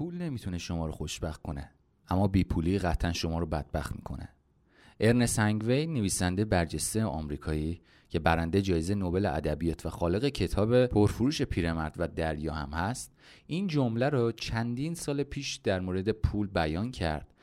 پول نمی‌تونه شما رو خوشبخت کنه اما بیپولی قطعا شما رو بدبخت می‌کنه. ارنست هنگوی نویسنده برجسته آمریکایی که برنده جایزه نوبل ادبیات و خالق کتاب پرفروش پیرمرد و دریا هم هست این جمله رو چندین سال پیش در مورد پول بیان کرد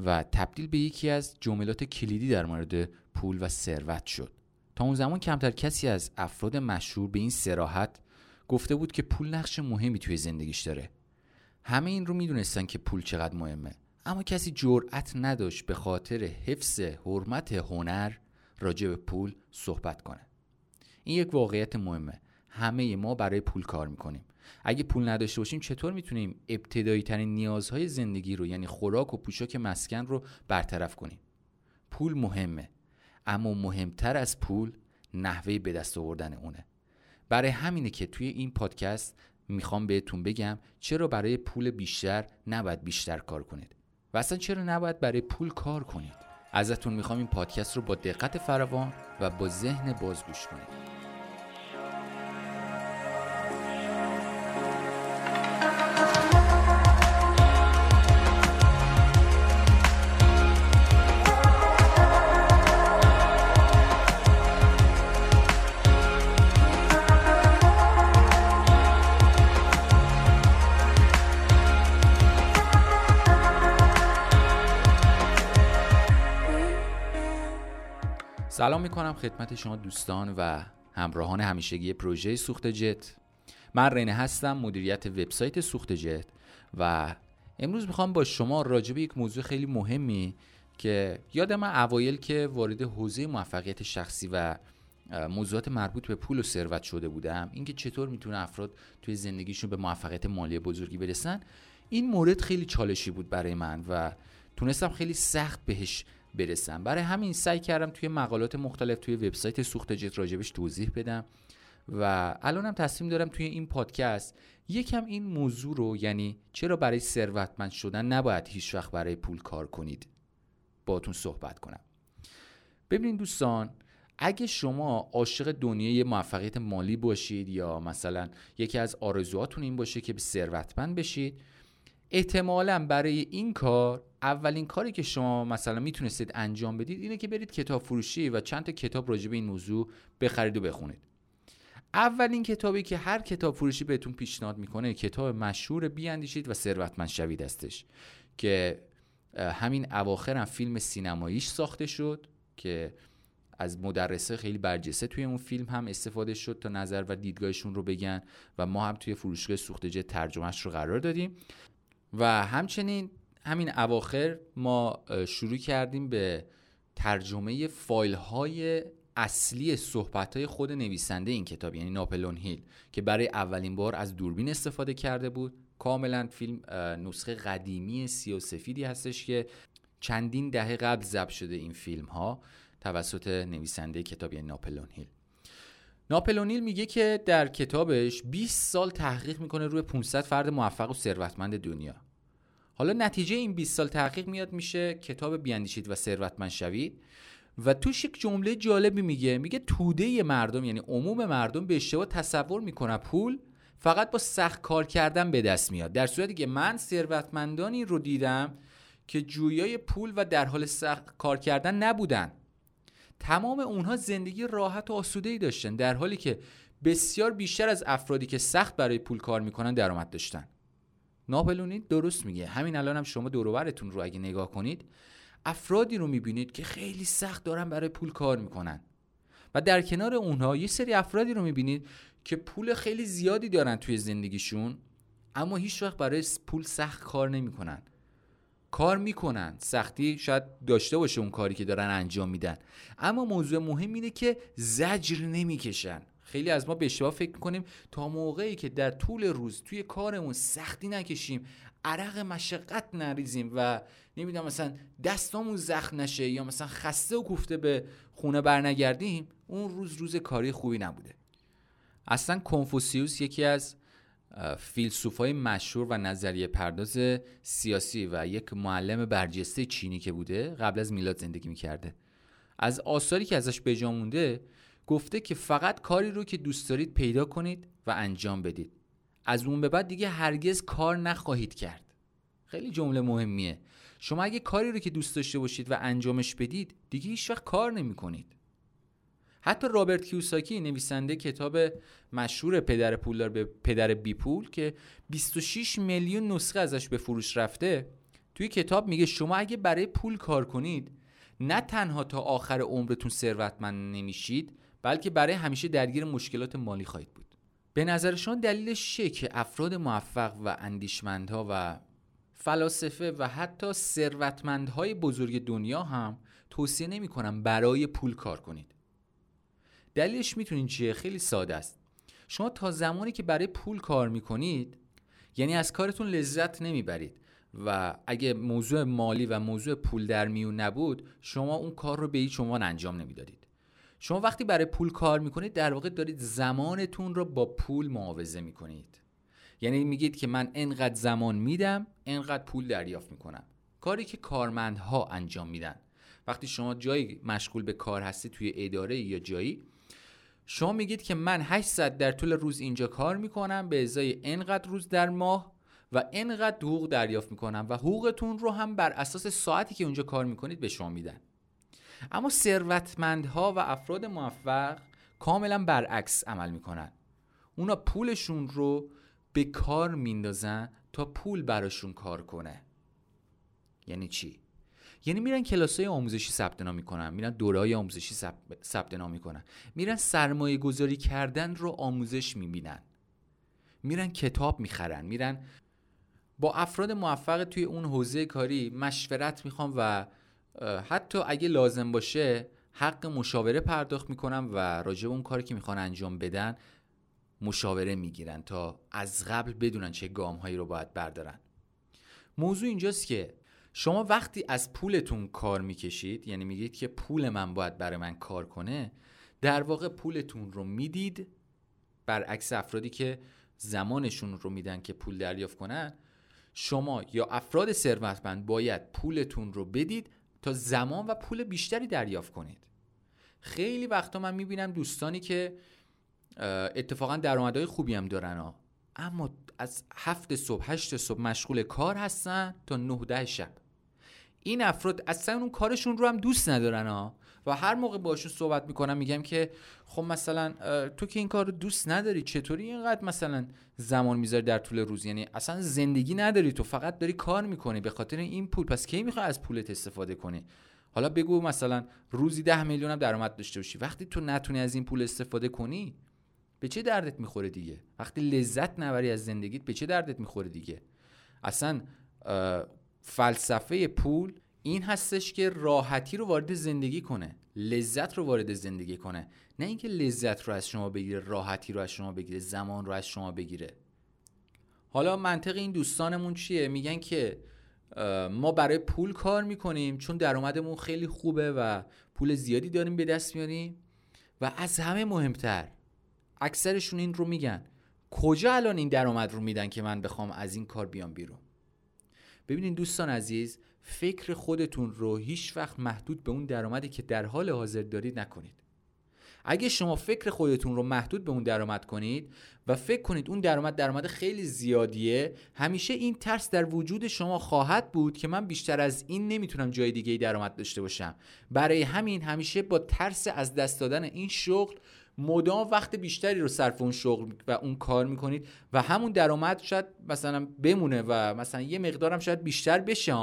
و تبدیل به یکی از جملات کلیدی در مورد پول و ثروت شد. تا اون زمان کمتر کسی از افراد مشهور به این سراحت گفته بود که پول نقش مهمی توی زندگیش داره. همه این رو می‌دونستن که پول چقدر مهمه. اما کسی جرأت نداشت به خاطر حفظ حرمت هنر راجع به پول صحبت کنه. این یک واقعیت مهمه. همه ما برای پول کار می‌کنیم. اگه پول نداشته باشیم چطور می‌تونیم ابتدایی ترین نیازهای زندگی رو یعنی خوراک و پوشاک مسکن رو برطرف کنیم؟ پول مهمه. اما مهمتر از پول نحوه به دست آوردن اونه. برای همینه که توی این پادکست می‌خوام بهتون بگم چرا برای پول بیشتر نباید بیشتر کار کنید و اصلا چرا نباید برای پول کار کنید. ازتون می‌خوام این پادکست رو با دقت فراوان و با ذهن باز گوش کنید. سلام می‌کنم خدمت شما دوستان و همراهان همیشگی پروژه سوخت جت. من رینه هستم مدیریت وبسایت سوخت جت و امروز می‌خوام با شما راجع به یک موضوع خیلی مهمی که یادم اوایل که وارد حوزه موفقیت شخصی و موضوعات مربوط به پول و ثروت شده بودم اینکه چطور می‌تونه افراد توی زندگیشون به موفقیت مالی بزرگی برسن این مورد خیلی چالشی بود برای من و تونستم خیلی سخت بهش برسم. برای همین سعی کردم توی مقالات مختلف توی وبسایت سوخت جت راجبش توضیح بدم و الانم تصمیم دارم توی این پادکست یکم این موضوع رو یعنی چرا برای ثروتمند شدن نباید هیچ وقت برای پول کار کنید؟ باتون صحبت کنم. ببینید دوستان اگه شما عاشق دنیای موفقیت مالی باشید یا مثلا یکی از آرزوهاتون این باشه که به ثروتمند بشید احتمالا برای این کار اولین کاری که شما مثلا می‌تونستید انجام بدید اینه که برید کتاب فروشی و چند تا کتاب راجع به این موضوع بخرید و بخونید. اولین کتابی که هر کتاب فروشی بهتون پیشنهاد می‌کنه کتاب مشهور بیاندیشید و ثروتمند شوید استش که همین اواخر هم فیلم سینماییش ساخته شد که از مدرسه خیلی برجسته توی اون فیلم هم استفاده شد تا نظر و دیدگاهشون رو بگن و ما هم توی فروشگاه سوختجه ترجمهش رو قرار دادیم. و همچنین همین اواخر ما شروع کردیم به ترجمه فایل های اصلی صحبت های خود نویسنده این کتاب یعنی ناپلون هیل که برای اولین بار از دوربین استفاده کرده بود. کاملا فیلم نسخه قدیمی سی و سفیدی هستش که چندین دهه قبل ضبط شده این فیلم ها توسط نویسنده کتاب یعنی ناپلون هیل. ناپلون هیل میگه که در کتابش 20 سال تحقیق می‌کنه روی 500 فرد موفق و ثروتمند دنیا. حالا نتیجه این 20 سال تحقیق میاد میشه کتاب بیاندیشید و ثروتمند شوید. و توش یک جمله جالبی میگه. میگه توده مردم یعنی عموم مردم به اشتباه تصور می‌کنه پول فقط با سخت کار کردن به دست میاد. در صورتی که من ثروتمندانی رو دیدم که جویای پول و در حال سخت کار کردن نبودن. تمام اونها زندگی راحت و آسوده ای داشتن در حالی که بسیار بیشتر از افرادی که سخت برای پول کار می‌کنن درآمد داشتن. ناپلونی درست میگه. همین الان هم شما دوروبرتون رو اگه نگاه کنید افرادی رو می‌بینید که خیلی سخت دارن برای پول کار می‌کنن. و در کنار اونها یه سری افرادی رو می‌بینید که پول خیلی زیادی دارن توی زندگیشون اما هیچ وقت برای پول سخت کار نمی‌کنن. کار می‌کنن. سختی شاید داشته باشه اون کاری که دارن انجام میدن. اما موضوع مهم اینه که زجر نمی‌کشن. خیلی از ما به اشتباه فکر کنیم تا موقعی که در طول روز توی کارمون سختی نکشیم عرق مشقت نریزیم و نمی‌دونم مثلا دستامون زخم نشه یا مثلا خسته و کوفته به خونه برنگردیم اون روز روز کاری خوبی نبوده. اصلا کنفوسیوس یکی از فیلسوفای مشهور و نظریه پرداز سیاسی و یک معلم برجسته چینی که بوده قبل از میلاد زندگی می‌کرده. از آثاری که ازش بجا مونده گفته که فقط کاری رو که دوست دارید پیدا کنید و انجام بدید. از اون به بعد دیگه هرگز کار نخواهید کرد. خیلی جمله مهمیه. شما اگه کاری رو که دوست داشته باشید و انجامش بدید دیگه هیچ وقت کار نمی کنید حتی رابرت کیوساکی نویسنده کتاب مشهور پدر پولدار به پدر بی پول که 26 میلیون نسخه ازش به فروش رفته توی کتاب میگه شما اگه برای پول کار کنید نه تنها تا آخر عمرتون ثروتمند نمیشید بلکه برای همیشه درگیر مشکلات مالی خواهید بود. به نظرشان دلیلش چیه که افراد موفق و اندیشمندها و فلاسفه و حتی ثروتمندهای بزرگ دنیا هم توصیه نمی‌کنن برای پول کار کنید؟ دلیلش می‌تونین چیه؟ خیلی ساده است. شما تا زمانی که برای پول کار می‌کنید یعنی از کارتون لذت نمی‌برید و اگه موضوع مالی و موضوع پول در میون نبود شما اون کار رو به هیچ عنوان انجام نمی‌دادید. شما وقتی برای پول کار می‌کنید در واقع دارید زمانتون رو با پول معاوضه می‌کنید. یعنی میگید که من انقدر زمان میدم انقدر پول دریافت می‌کنم. کاری که کارمندها انجام میدن. وقتی شما جایی مشغول به کار هستی توی اداره یا جایی شما میگید که من 800 در طول روز اینجا کار می‌کنم به ازای انقدر روز در ماه و انقدر حقوق دریافت می‌کنم و حقوقتون رو هم بر اساس ساعتی که اونجا کار می‌کنید به شما میدن. اما ثروتمندها و افراد موفق کاملا برعکس عمل می‌کنن. اونا پولشون رو به کار میندازن تا پول براشون کار کنه. یعنی چی؟ یعنی میرن کلاس های آموزشی ثبت نام می‌کنن میرن دوره های آموزشی ثبت نام می‌کنن. میرن سرمایه گذاری کردن رو آموزش می‌بینن. میرن کتاب می‌خرن میرن با افراد موفق توی اون حوزه کاری مشورت می‌خوام و حتی اگه لازم باشه حق مشاوره پرداخت می‌کنن و راجع اون کاری که می‌خوان انجام بدن مشاوره می‌گیرن تا از قبل بدونن چه گام هایی رو باید بردارن. موضوع اینجاست که شما وقتی از پولتون کار می‌کشید یعنی میگید که پول من باید برای من کار کنه در واقع پولتون رو می‌دید برعکس افرادی که زمانشون رو میدن که پول دریافت کنن شما یا افراد ثروتمند باید پولتون رو بدید تا زمان و پول بیشتری دریافت کنید. خیلی وقتا من می‌بینم دوستانی که اتفاقا درآمدهای خوبی هم دارن ها اما از هفت صبح هشت صبح مشغول کار هستن تا نه ده شب. این افراد اصلا اون کارشون رو هم دوست ندارن ها و هر موقع باشون صحبت می‌کنم میگم که خب مثلا تو که این کار رو دوست نداری چطوری اینقدر مثلا زمان می‌ذاری در طول روز؟ یعنی اصلا زندگی نداری تو فقط داری کار می‌کنی به خاطر این پول. پس کی می‌خوای از پولت استفاده کنی حالا بگو مثلا روزی ده میلیون هم درآمد داشته باشی وقتی تو نتونی از این پول استفاده کنی به چه دردت می‌خوره دیگه؟ وقتی لذت نبری از زندگیت به چه دردت می‌خوره دیگه؟ اصلا فلسفه پول این هستش که راحتی رو وارد زندگی کنه لذت رو وارد زندگی کنه. نه اینکه لذت رو از شما بگیره راحتی رو از شما بگیره زمان رو از شما بگیره. حالا منطق این دوستانمون چیه؟ میگن که ما برای پول کار می‌کنیم چون درآمدمون خیلی خوبه و پول زیادی داریم به دست میاریم و از همه مهمتر اکثرشون این رو میگن. کجا الان این درآمد رو میدن که من بخوام از این کار بیام بیرون؟ ببینید دوستان عزیز فکر خودتون رو هیچ وقت محدود به اون درآمدی که در حال حاضر دارید نکنید. اگه شما فکر خودتون رو محدود به اون درآمد کنید و فکر کنید اون درآمد درآمد خیلی زیادیه همیشه این ترس در وجود شما خواهد بود که من بیشتر از این نمی‌تونم جای دیگه درآمد داشته باشم. برای همین همیشه با ترس از دست دادن این شغل مدام وقت بیشتری رو صرف اون شغل و اون کار می‌کنید و همون درآمد شاید مثلا بمونه و مثلا یه مقدارم شاید بیشتر بشه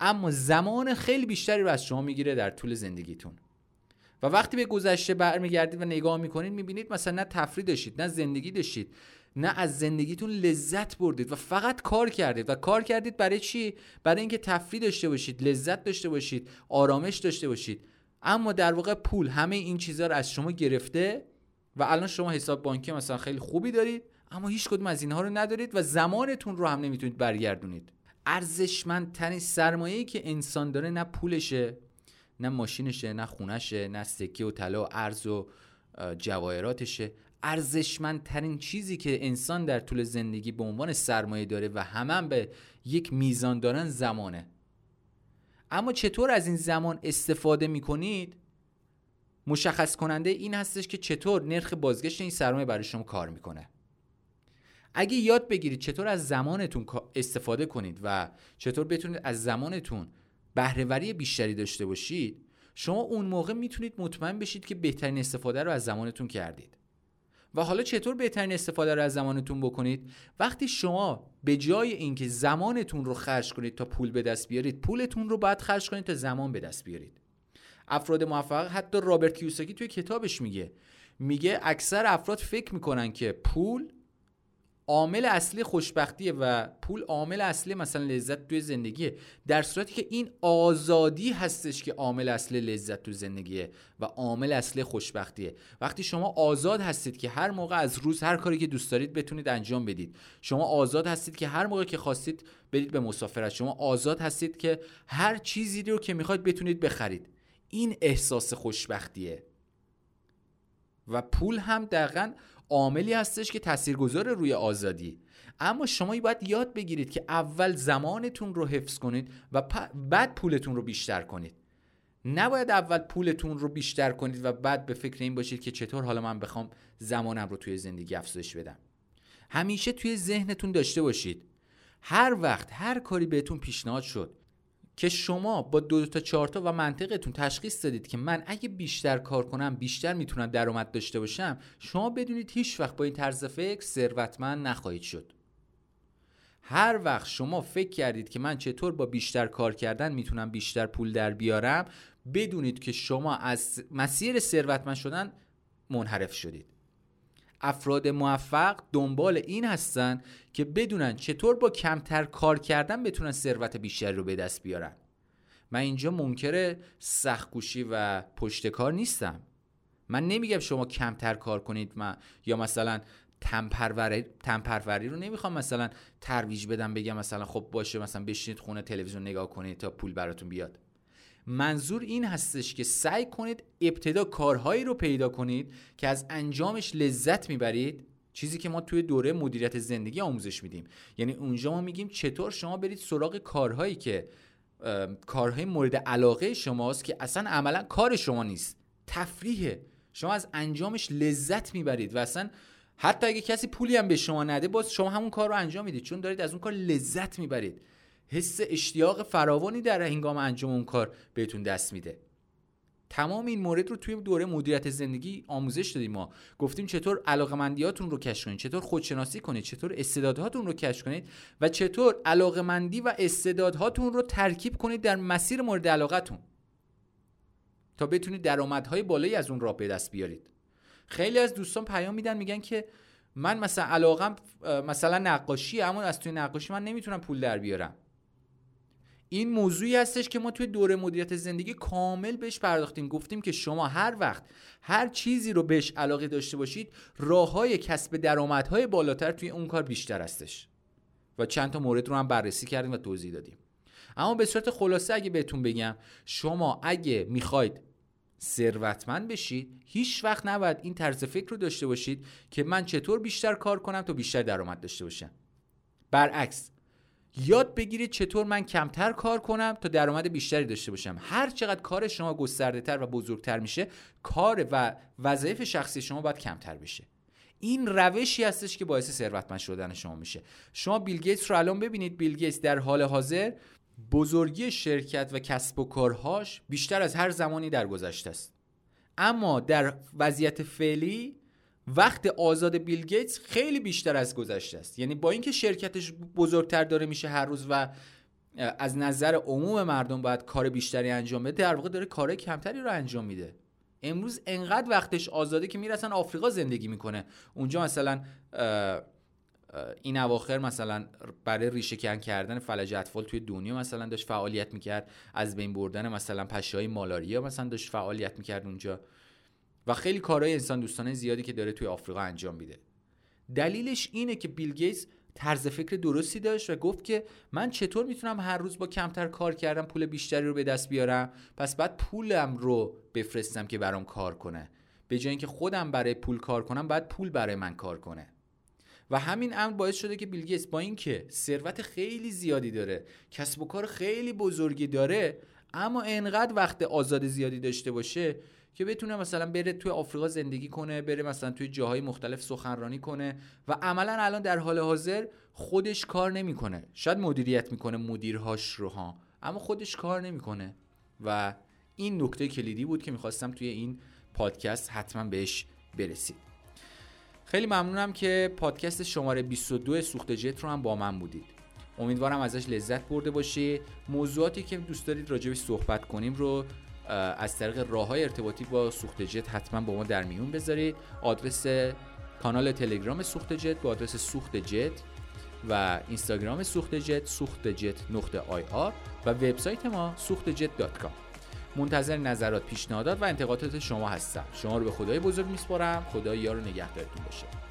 اما زمان خیلی بیشتری رو از شما می‌گیره در طول زندگیتون. و وقتی به گذشته برمیگردید و نگاه می‌کنید می‌بینید مثلا نه تفریح داشتید نه زندگی داشتید نه از زندگیتون لذت بردید و فقط کار کردید. و کار کردید برای چی؟ برای اینکه تفریح داشته باشید لذت داشته باشید آرامش داشته باشید. اما در واقع پول همه این چیزها رو از شما گرفته و الان شما حساب بانکی مثلا خیلی خوبی دارید اما هیچ کدوم از اینها رو ندارید و زمانتون رو هم نمی‌تونید برگردونید. ارزشمندترین سرمایه‌ای که انسان داره نه پولشه نه ماشینشه نه خونشه نه سکه و طلا و ارز و جواهراتشه. ارزشمندترین چیزی که انسان در طول زندگی به عنوان سرمایه داره و همه به یک میزان دارن زمانه. اما چطور از این زمان استفاده می‌کنید؟ مشخص کننده این هستش که چطور نرخ بازگشت این سرمایه برای شما کار می‌کنه. اگه یاد بگیرید چطور از زمانتون استفاده کنید و چطور بتونید از زمانتون بهرهوری بیشتری داشته باشید شما اون موقع می‌تونید مطمئن بشید که بهترین استفاده رو از زمانتون کردید. و حالا چطور بهترین استفاده رو از زمانتون بکنید؟ وقتی شما به جای اینکه زمانتون رو خرج کنید تا پول به دست بیارید پولتون رو باید خرج کنید تا زمان به دست بیارید. افراد موفق حتی رابرت کیوساکی توی کتابش میگه. میگه اکثر افراد فکر می‌کنن که پول عامل اصلی خوشبختیه و پول عامل اصلی مثلا لذت توی زندگیه در صورتی که این آزادی هستش که عامل اصلی لذت تو زندگیه و عامل اصلی خوشبختیه. وقتی شما آزاد هستید که هر موقع از روز هر کاری که دوست دارید بتونید انجام بدید. شما آزاد هستید که هر موقع که خواستید برید به مسافرت. شما آزاد هستید که هر چیزی رو که می‌خواید بتونید بخرید. این احساس خوشبختیه. و پول هم دقیقا عاملی هستش که تاثیرگذار روی آزادی. اما شما باید یاد بگیرید که اول زمانتون رو حفظ کنید و بعد پولتون رو بیشتر کنید. نباید اول پولتون رو بیشتر کنید و بعد به فکر این باشید که چطور حالا من بخوام زمانم رو توی زندگی افزایش بدم. همیشه توی ذهنتون داشته باشید. هر وقت هر کاری بهتون پیشنهاد شد که شما با دو, تا چهار تا و منطقتون تشخیص دادید که من اگه بیشتر کار کنم بیشتر می‌تونم درآمد داشته باشم شما بدونید هیچ وقت با این طرز فکر ثروتمند نخواهید شد. هر وقت شما فکر کردید که من چطور با بیشتر کار کردن می‌تونم بیشتر پول در بیارم بدونید که شما از مسیر ثروتمند شدن منحرف شدید. افراد موفق دنبال این هستن که بدونن چطور با کمتر کار کردن بتونن ثروت بیشتری رو به دست بیارن. من اینجا منکر سختکوشی و پشتکار نیستم. من نمیگم شما کمتر کار کنید من یا مثلا تنپروری تنپروری رو نمی‌خوام مثلا ترویج بدم بگم مثلا خب باشه مثلا بشینید خونه تلویزیون نگاه کنید تا پول براتون بیاد. منظور این هستش که سعی کنید ابتدا کارهایی رو پیدا کنید که از انجامش لذت می‌برید. چیزی که ما توی دوره مدیریت زندگی آموزش میدیم. یعنی اونجا ما میگیم چطور شما برید سراغ کارهایی که کارهای مورد علاقه شماست که اصلا عملا کار شما نیست. تفریحه شما از انجامش لذت می‌برید و اصلا حتی اگه کسی پولی هم به شما نده باز شما همون کار رو انجام می‌دید. چون دارید از اون کار لذت می‌برید. حس اشتیاق فراوانی در هنگام انجام اون کار بهتون دست میده. تمام این مورد رو توی دوره مدیریت زندگی آموزش دادیم ما. گفتیم چطور علاقمندیاتون رو کشف کنید چطور خودشناسی کنید چطور استعدادهاتون رو کشف کنید و چطور علاقمندی و استعدادهاتون رو ترکیب کنید در مسیر مورد علاقتون. تا بتونید درآمدهای بالایی از اون راه به دست بیارید. خیلی از دوستان پیام میدن میگن که من مثلا علاقم مثلا نقاشی اما از توی نقاشی من نمی‌تونم پول در بیارم. این موضوعی هستش که ما توی دوره مدیریت زندگی کامل بهش پرداختیم. گفتیم که شما هر وقت هر چیزی رو بهش علاقه داشته باشید راه های کسب درآمدهای بالاتر توی اون کار بیشتر هستش. و چند تا مورد رو هم بررسی کردیم و توضیح دادیم. اما به صورت خلاصه اگه بهتون بگم شما اگه می‌خواید ثروتمند بشید هیچ وقت نباید این طرز فکر رو داشته باشید که من چطور بیشتر کار کنم تا بیشتر درآمد داشته باشم. برعکس یاد بگیرید چطور من کمتر کار کنم تا درآمد بیشتری داشته باشم. هر چقدر کار شما گسترده تر و بزرگتر میشه کار و وظایف شخصی شما باید کمتر بشه. این روشی هستش که باعث ثروتمند شدن شما میشه. شما بیل گیتس رو الان ببینید. بیل گیتس در حال حاضر بزرگی شرکت و کسب و کارهاش بیشتر از هر زمانی در گذشته است. اما در وضعیت فعلی وقت آزاد بیل گیتس خیلی بیشتر از گذشته است. یعنی با اینکه شرکتش بزرگتر داره میشه هر روز و از نظر عموم مردم باید کار بیشتری انجام بده در واقع داره کار کمتری رو انجام میده. امروز انقدر وقتش آزاده که میره آفریقا زندگی می‌کنه. اونجا مثلا این اواخر مثلا برای ریشه کن کردن فلج اطفال توی دنیا مثلا داشت فعالیت می‌کرد. از بین بردن مثلا پشه های مالاریا مثلا داشت فعالیت می‌کرد اونجا. و خیلی کارهای انسان دوستانه زیادی که داره توی آفریقا انجام میده. دلیلش اینه که بیل گیتس طرز فکر درستی داشت و گفت که من چطور می‌تونم هر روز با کمتر کار کردم پول بیشتری رو به دست بیارم پس بعد پولم رو بفرستم که برام کار کنه. به جای اینکه خودم برای پول کار کنم بعد پول برای من کار کنه. و همین امر باعث شده که بیل گیتس با اینکه ثروت خیلی زیادی داره کسب و کار خیلی بزرگی داره اما انقدر وقت آزاد زیادی داشته باشه که بتونه مثلا بره توی آفریقا زندگی کنه بره مثلا توی جاهای مختلف سخنرانی کنه و عملا الان در حال حاضر خودش کار نمی‌کنه. شاید مدیریت می‌کنه مدیرهاش رو ها. اما خودش کار نمی‌کنه. و این نکته کلیدی بود که می‌خواستم توی این پادکست حتما بهش برسید خیلی ممنونم که پادکست شماره 22 سوخت جت رو هم با من بودید. امیدوارم ازش لذت برده باشی. موضوعاتی که دوست دارید راجبش صحبت کنیم رو از طریق راه های ارتباطی با سوخت جت حتما با ما در میون بذارید. آدرس کانال تلگرام سوخت جت با آدرس سوخت جت و اینستاگرام سوخت جت سوخت جت نقطه آی آر و وبسایت ما سوخت جت دات کام. منتظر نظرات پیشنهادات و انتقادات شما هستم. شما رو به خدای بزرگ میسپارم. خدا یار و نگهدارتون باشه.